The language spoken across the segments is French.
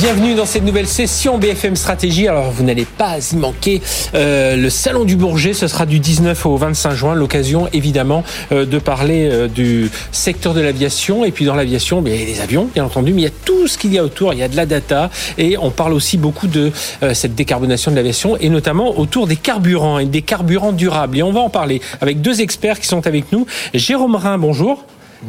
Bienvenue dans cette nouvelle session BFM Stratégie. Alors vous n'allez pas y manquer euh, le salon du Bourget. Ce sera du 19 au 25 juin. L'occasion évidemment euh, de parler euh, du secteur de l'aviation et puis dans l'aviation, il y a les avions bien entendu, mais il y a tout ce qu'il y a autour. Il y a de la data et on parle aussi beaucoup de cette décarbonation de l'aviation et notamment autour des carburants et des carburants durables. Et on va en parler avec deux experts qui sont avec nous. Jérôme Rhin, bonjour.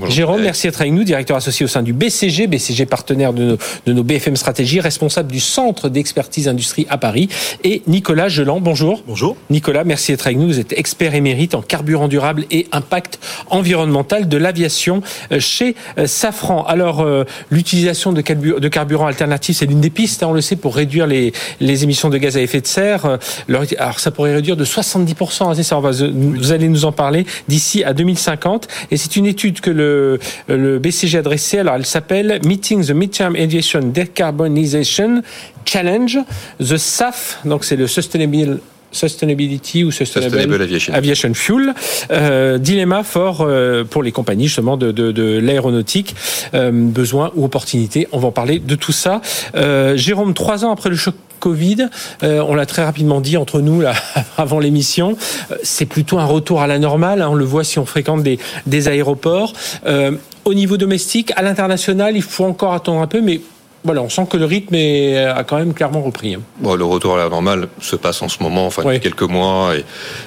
Jérôme, merci d'être avec nous, directeur associé au sein du BCG, BCG partenaire de nos, de nos BFM Stratégie, responsable du Centre d'expertise industrie à Paris, et Nicolas Geland. Bonjour. Bonjour. Nicolas, merci d'être avec nous. Vous êtes expert émérite en carburant durable et impact environnemental de l'aviation euh, chez euh, Safran. Alors, euh, l'utilisation de, de carburants alternatifs, c'est l'une des pistes, hein, on le sait, pour réduire les, les, émissions de gaz à effet de serre. Alors, ça pourrait réduire de 70%, hein, c'est ça, vous allez nous en parler d'ici à 2050. Et c'est une étude que le, le BCG adressé. Alors, elle s'appelle Meeting the Midterm Aviation Decarbonization Challenge, the SAF, donc c'est le Sustainable Sustainability ou Sustainable, Aviation. Fuel, euh, dilemma fort euh, pour les compagnies justement de, de, de l'aéronautique, euh, besoin ou opportunité. On va en parler de tout ça. Euh, Jérôme, trois ans après le choc Covid, euh, on l'a très rapidement dit entre nous avant l'émission, euh, c'est plutôt un retour à la normale. Hein, on le voit si on fréquente des, des aéroports. Euh, au niveau domestique, à l'international, il faut encore attendre un peu, mais voilà, on sent que le rythme est, a quand même clairement repris. Hein. Bon, le retour à la normale se passe en ce moment, enfin depuis quelques mois, et,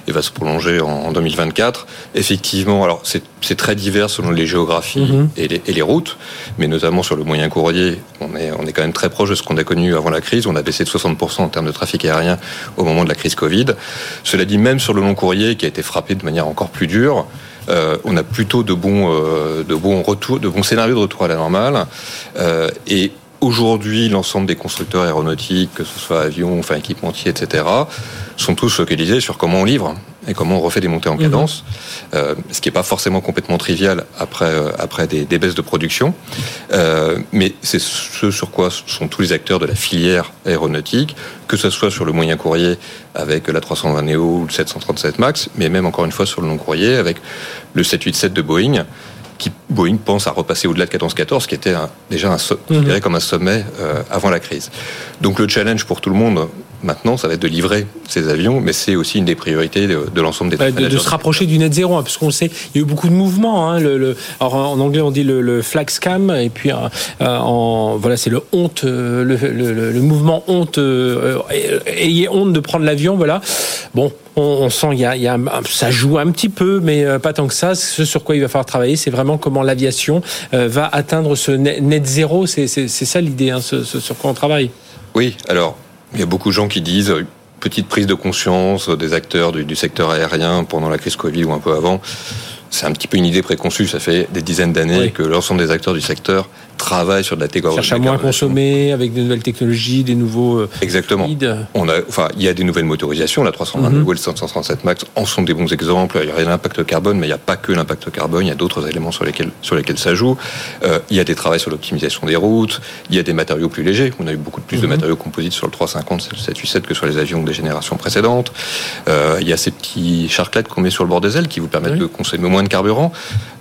et, va se prolonger en, en 2024. Effectivement, alors c'est très divers selon les géographies mm -hmm. et, les, et, les, routes, mais notamment sur le moyen courrier, on est, on est quand même très proche de ce qu'on a connu avant la crise. On a baissé de 60% en termes de trafic aérien au moment de la crise Covid. Cela dit, même sur le long courrier, qui a été frappé de manière encore plus dure, euh, on a plutôt de bons, euh, de bons retours, de bons scénarios de retour à la normale. Euh, et Aujourd'hui, l'ensemble des constructeurs aéronautiques, que ce soit avions, enfin équipementiers, etc., sont tous focalisés sur comment on livre et comment on refait des montées en cadence, mmh. euh, ce qui n'est pas forcément complètement trivial après, euh, après des, des, baisses de production. Euh, mais c'est ce sur quoi sont tous les acteurs de la filière aéronautique, que ce soit sur le moyen courrier avec la 320 Neo ou le 737 MAX, mais même encore une fois sur le long courrier avec le 787 de Boeing qui Boeing pense à repasser au-delà de 14-14, qui était un, déjà un, considéré comme un sommet euh, avant la crise. Donc le challenge pour tout le monde maintenant, ça va être de livrer ces avions, mais c'est aussi une des priorités de, de l'ensemble des de, de, se rapprocher du net zéro, hein, parce qu'on sait, il y a eu beaucoup de mouvements. Hein, le, le, alors en anglais on dit le, le flag scam, et puis euh, en voilà c'est le honte, le, le, mouvement honte, euh, ayez honte de prendre l'avion, voilà. Bon, on, on sent il y a, il y a ça joue un petit peu, mais euh, pas tant que ça. Ce sur quoi il va falloir travailler, c'est vraiment comment l'aviation euh, va atteindre ce net, net zéro. C'est ça l'idée, hein, ce, ce sur quoi on travaille. Oui, alors il y a beaucoup de gens qui disent petite prise de conscience des acteurs du, du, secteur aérien pendant la crise Covid ou un peu avant. C'est un petit peu une idée préconçue. Ça fait des dizaines d'années oui. que l'ensemble des acteurs du secteur travaillent sur de la décarbonation. Cherche à moins consommer avec de nouvelles technologies, des nouveaux. Euh, Exactement. On a, enfin, il y a des nouvelles motorisations. La 320 mm -hmm. ou le 537 Max en sont des bons exemples. Il y a l'impact carbone, mais il n'y a pas que l'impact carbone. Il y a d'autres éléments sur lesquels sur lesquels ça joue. Euh, il y a des travaux sur l'optimisation des routes. Il y a des matériaux plus légers. On a eu beaucoup plus mm -hmm. de matériaux composites sur le 350, le 787 que sur les avions des générations précédentes. Euh, il y a ces petits charclettes qu'on met sur le bord des ailes qui vous permettent oui. de consommer moins de carburant.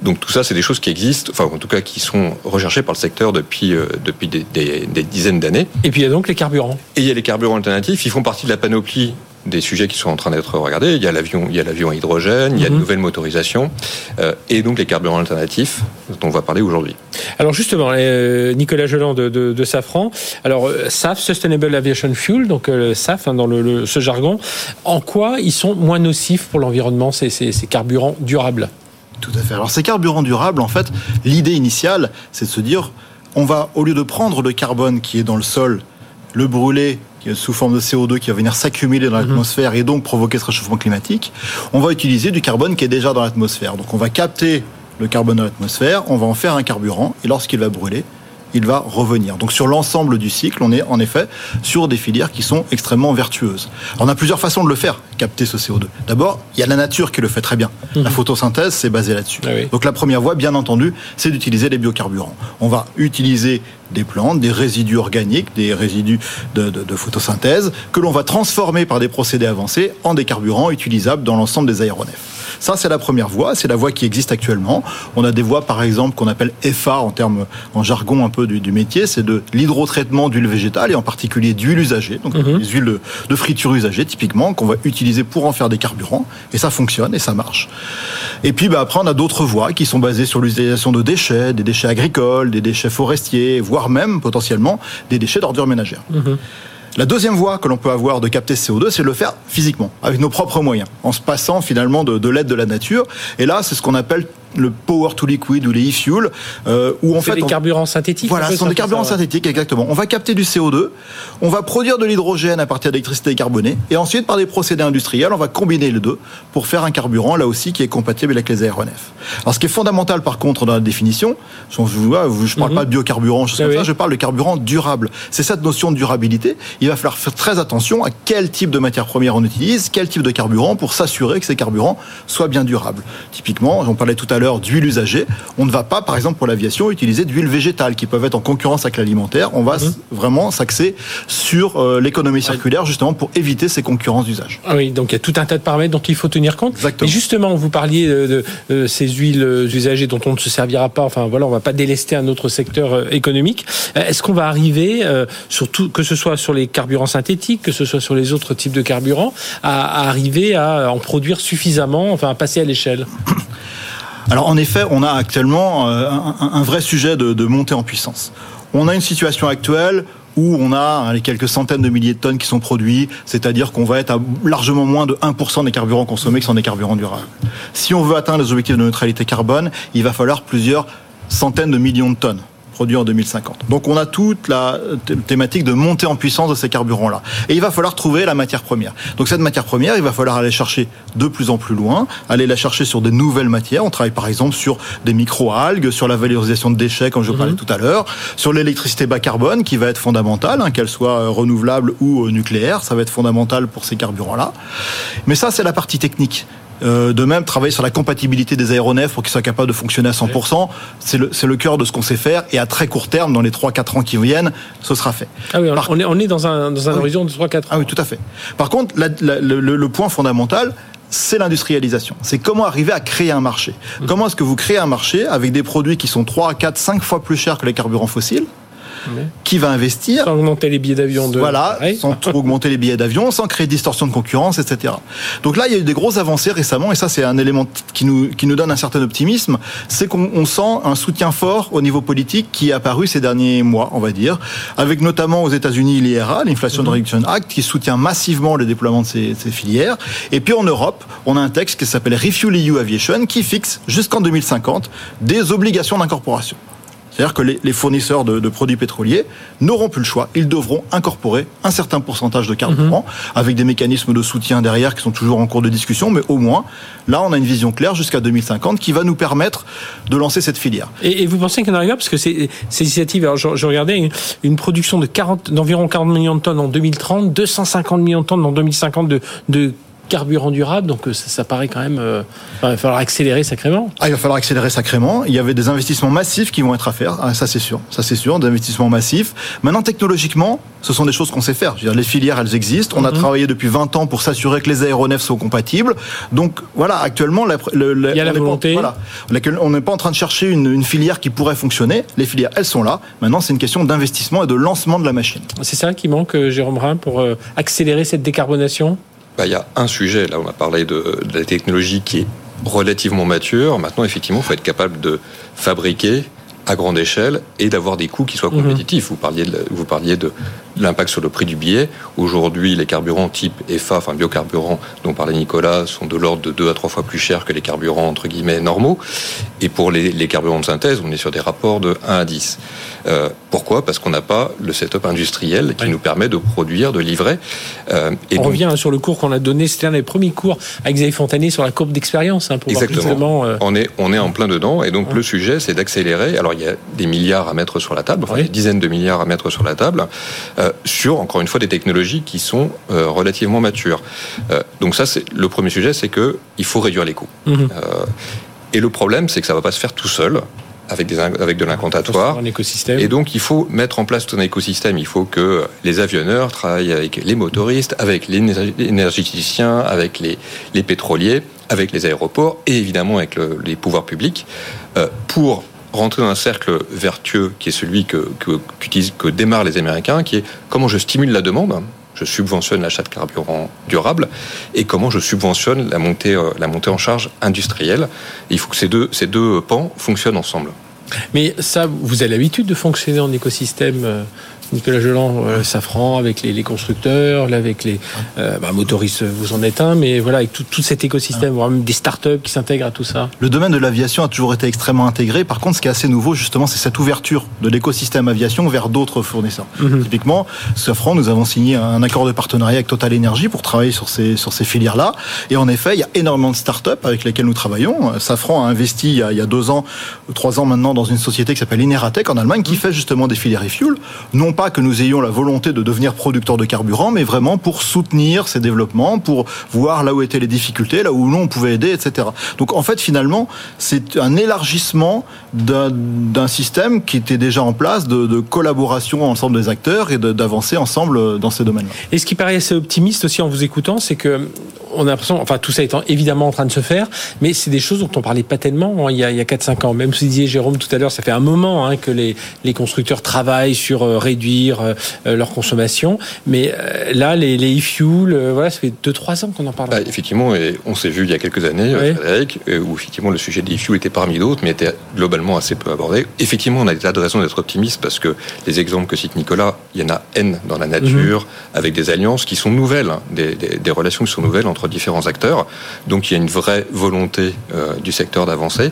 Donc tout ça, c'est des choses qui existent, enfin en tout cas qui sont recherchées par le secteur depuis depuis des, des, des dizaines d'années. Et puis il y a donc les carburants. Et il y a les carburants alternatifs. Ils font partie de la panoplie des sujets qui sont en train d'être regardés. Il y a l'avion, il y a l'avion à hydrogène, mm -hmm. il y a de nouvelles motorisations, euh, et donc les carburants alternatifs dont on va parler aujourd'hui. Alors justement, euh, Nicolas Geland de, de, de, Safran. Alors SAF, Sustainable Aviation Fuel, donc euh, SAF hein, dans le, le, ce jargon. En quoi ils sont moins nocifs pour l'environnement ces, ces, ces carburants durables? Tout à fait. Alors ces carburants durables, en fait, l'idée initiale, c'est de se dire on va, au lieu de prendre le carbone qui est dans le sol, le brûler sous forme de CO2 qui va venir s'accumuler dans l'atmosphère et donc provoquer ce réchauffement climatique, on va utiliser du carbone qui est déjà dans l'atmosphère. Donc on va capter le carbone dans l'atmosphère, on va en faire un carburant et lorsqu'il va brûler, il va revenir. Donc sur l'ensemble du cycle, on est en effet sur des filières qui sont extrêmement vertueuses. Alors, on a plusieurs façons de le faire. capter ce CO2 D'abord, il y a la nature qui le fait très bien. La mhm. photosynthèse, c'est basé là-dessus. Ah Donc la première voie, bien entendu, c'est d'utiliser les biocarburants. On va utiliser des plantes, des résidus organiques, des résidus de, de photosynthèse, que l'on va transformer par des procédés avancés en des carburants utilisables dans l'ensemble des aéronefs. Ça, c'est la première voie, c'est la voie qui existe actuellement. On a des voies, par exemple, qu'on appelle FA en termes, en jargon un peu du, métier, c'est de l'hydrotraitement d'huile végétale et en particulier d'huile usagée, donc mhm. les huiles de, friture usagées typiquement, qu'on va utiliser pour en faire des carburants. Et ça fonctionne et ça marche. Et puis, bah, après, on a d'autres voies qui sont basées sur l'utilisation de déchets, des déchets agricoles, des déchets forestiers, voire même potentiellement des déchets d'ordures ménagères. Mhm. La deuxième voie que l'on peut avoir de capter ce CO2, c'est de le faire physiquement, avec nos propres moyens, en se passant finalement de, de l'aide de la nature. Et là, c'est ce qu'on appelle le power to liquid ou les e-fuel, euh, où en fait des carburants synthétiques. Voilà, ce sont des carburants synthétiques exactement. On va capter du CO2, on va produire de l'hydrogène à partir d'électricité carbonée, et ensuite par des procédés industriels, on va combiner les deux pour faire un carburant là aussi qui est compatible avec les aéronefs. Alors ce qui est fondamental par contre dans la définition, je ne parle mhm. pas de biocarburant, je, ah ça, je parle de carburant durable. C'est cette notion de durabilité. Il va falloir faire très attention à quel type de matière première on utilise, quel type de carburant pour s'assurer que ces carburants soient bien durables. Typiquement, j'en parlais tout à l'heure d'huile usagée. On ne va pas, par exemple, pour l'aviation, utiliser d'huile végétale qui peuvent être en concurrence avec l'alimentaire. On va mhm. vraiment s'axer sur euh, l'économie circulaire, justement, pour éviter ces concurrences d'usage. Ah oui, donc il y a tout un tas de paramètres dont il faut tenir compte. Exactement. Et justement, vous parliez de, ces huiles usagées dont on ne se servira pas. Enfin, voilà, on ne va pas délester un autre secteur euh, économique. Euh, est-ce qu'on va arriver, surtout que ce soit sur les carburants synthétiques, que ce soit sur les autres types de carburants, à, à arriver à en produire suffisamment, enfin, à passer à l'échelle? Alors en effet, on a actuellement euh, un, vrai sujet de, montée en puissance. On a une situation actuelle où on a hein, les quelques centaines de milliers de tonnes qui sont produits, c'est-à-dire qu'on va être à largement moins de 1% des carburants consommés qui sont des carburants durables. Si on veut atteindre les objectifs de neutralité carbone, il va falloir plusieurs centaines de millions de tonnes produits en 2050. Donc on a toute la thématique de montée en puissance de ces carburants-là. Et il va falloir trouver la matière première. Donc cette matière première, il va falloir aller chercher de plus en plus loin, aller la chercher sur des nouvelles matières. On travaille par exemple sur des micro-algues, sur la valorisation de déchets, comme je parlais mhm. tout à l'heure, sur l'électricité bas carbone qui va être fondamentale, hein, qu'elle soit euh, renouvelable ou euh, nucléaire, ça va être fondamental pour ces carburants-là. Mais ça, c'est la partie technique. Euh, de même, travailler sur la compatibilité des aéronefs pour qu'ils soient capables de fonctionner à 100%, c'est le, le cœur de ce qu'on sait faire. Et à très court terme, dans les 3-4 ans qui viennent, ce sera fait. Ah oui, on, est, on est dans un, dans un horizon de 3-4 ans. Ah oui, tout à fait. Par contre, le, point fondamental, c'est l'industrialisation. C'est comment arriver à créer un marché. Mmh. Comment est-ce que vous créez un marché avec des produits qui sont 3, 4, 5 fois plus chers que les carburants fossiles qui va investir. Sans augmenter les billets d'avion de. Voilà, sans augmenter les billets d'avion, sans créer de distorsion de concurrence, etc. Donc là, il y a eu des grosses avancées récemment, et ça, c'est un élément qui nous, qui nous donne un certain optimisme. C'est qu'on sent un soutien fort au niveau politique qui est apparu ces derniers mois, on va dire, avec notamment aux États-Unis l'IRA, l'Inflation mhm. Reduction Act, qui soutient massivement le déploiement de ces, ces filières. Et puis en Europe, on a un texte qui s'appelle Refuel EU Aviation, qui fixe jusqu'en 2050 des obligations d'incorporation. C'est-à-dire que les, fournisseurs de, produits pétroliers n'auront plus le choix. Ils devront incorporer un certain pourcentage de carburant mhm. avec des mécanismes de soutien derrière qui sont toujours en cours de discussion, mais au moins, là, on a une vision claire jusqu'à 2050 qui va nous permettre de lancer cette filière. Et, vous pensez qu'on arrivera parce que ces, initiatives, alors je, regardais une, production de 40, d'environ 40 millions de tonnes en 2030, 250 millions de tonnes en 2050 de, de carburant durable, donc euh, ça, paraît quand même. Euh, il va falloir accélérer sacrément. Ah, il va falloir accélérer sacrément. Il y avait des investissements massifs qui vont être à faire. Ah, ça, c'est sûr. Ça, c'est sûr. Des investissements massifs. Maintenant, technologiquement, ce sont des choses qu'on sait faire. Je veux dire, les filières, elles existent. On a mhm. travaillé depuis 20 ans pour s'assurer que les aéronefs sont compatibles. Donc, voilà, actuellement, la, il y a la volonté. voilà, on n'est pas en train de chercher une, une, filière qui pourrait fonctionner. Les filières, elles sont là. Maintenant, c'est une question d'investissement et de lancement de la machine. C'est ça qui manque, euh, Jérôme Brun, pour accélérer cette décarbonation? Bah, il y a un sujet, là on a parlé de, de la technologie qui est relativement mature. Maintenant, effectivement, il faut être capable de fabriquer à grande échelle et d'avoir des coûts qui soient mhm. compétitifs. Vous parliez de, vous parliez de l'impact sur le prix du billet. Aujourd'hui, les carburants type EFA, enfin biocarburants dont parlait Nicolas, sont de l'ordre de 2 à 3 fois plus chers que les carburants entre guillemets normaux. Et pour les, les carburants de synthèse, on est sur des rapports de 1 à 10. Euh, pourquoi? Parce qu'on n'a pas le setup industriel qui nous permet de produire, de livrer. Euh, et on revient sur le cours qu'on a donné, c'était un des premiers cours avec Xavier Fontanier sur la courbe d'expérience. Hein, pour Exactement. Euh, on, est, on est en plein dedans. Et donc le sujet, c'est d'accélérer. Alors il y a des milliards à mettre sur la table, enfin des dizaines de milliards à mettre sur la table. Sur, encore une fois, des technologies qui sont relativement matures. donc ça, c'est le premier sujet, c'est que il faut réduire les coûts. Mhm. et le problème, c'est que ça ne va pas se faire tout seul avec, des, avec de l'incantatoire. Et donc, il faut mettre en place tout un écosystème. Il faut que les avionneurs travaillent avec les motoristes, avec les énergéticiens, avec les, les pétroliers, avec les aéroports et évidemment avec les pouvoirs publics euh, pour rentrer dans un cercle vertueux qui est celui que, que, que démarrent les Américains, qui est comment je stimule la demande je subventionne l'achat de carburant durable et comment je subventionne la montée, euh, la montée en charge industrielle. il faut que ces deux, ces deux pans fonctionnent ensemble. Mais ça, vous avez l'habitude de fonctionner en écosystème euh, Nicolas Geland, euh, Safran, avec les, constructeurs, là, avec les euh, bah, motoristes, vous en êtes un, mais voilà, avec tout, cet écosystème, voire même des startups qui s'intègrent à tout ça. Le domaine de l'aviation a toujours été extrêmement intégré. Par contre, ce qui est assez nouveau, justement, c'est cette ouverture de l'écosystème aviation vers d'autres fournisseurs. Mhm. Typiquement, Safran, nous avons signé un accord de partenariat avec Total Energy pour travailler sur ces, sur ces filières-là. Et en effet, il y a énormément de startups avec lesquelles nous travaillons. Safran a investi il y a, il y a deux ans, trois ans maintenant, dans une société qui s'appelle Ineratec en Allemagne, qui mhm. fait justement des filières e-fuel. Non pas que nous ayons la volonté de devenir producteur de carburant, mais vraiment pour soutenir ces développements, pour voir là où étaient les difficultés, là où nous on pouvait aider, etc. Donc en fait, finalement, c'est un élargissement d'un système qui était déjà en place de, de collaboration ensemble des acteurs et d'avancer ensemble dans ces domaines-là. Et ce qui paraît assez optimiste aussi en vous écoutant, c'est que on a l'impression, enfin tout ça étant évidemment en train de se faire, mais c'est des choses dont on parlait pas tellement hein, il y a, il y a 4-5 ans. Même si disait Jérôme tout à l'heure, ça fait un moment hein, que les, les constructeurs travaillent sur euh, réduire euh, euh, leur consommation, mais là les, les e-fuel, voilà, ça fait 2-3 ans qu'on en parle. Bah, effectivement, et on s'est vu il y a quelques années, Frédéric, où effectivement le sujet des e-fuel était parmi d'autres, mais était globalement assez peu abordé. Effectivement, on a des tas de raisons d'être optimiste parce que les exemples que cite Nicolas, il y en a N dans la nature, mhm. avec des alliances qui sont nouvelles, hein, des, des, des relations qui sont nouvelles entre différents acteurs. Donc il y a une vraie volonté euh, du secteur d'avancer.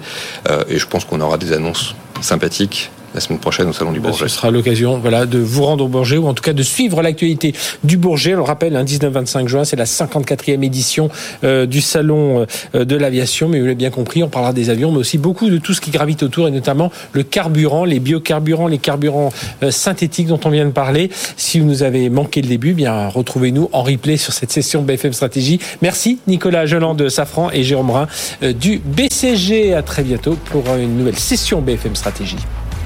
Euh, et je pense qu'on aura des annonces sympathiques la semaine prochaine au Salon du bah, Bourget. Ce sera l'occasion voilà, de vous rendre au Bourget ou en tout cas de suivre l'actualité du Bourget. On le rappelle, un 19-25 juin, c'est la 54e édition euh, du Salon euh, de l'aviation. Mais vous l'avez bien compris, on parlera des avions, mais aussi beaucoup de tout ce qui gravite autour et notamment le carburant, les biocarburants, les carburants euh, synthétiques dont on vient de parler. Si vous nous avez manqué le début, bien retrouvez-nous en replay sur cette session BFM Stratégie. Merci Nicolas Geland de Safran et Jérôme Rhin du BCG. À très bientôt pour une nouvelle session BFM Stratégie.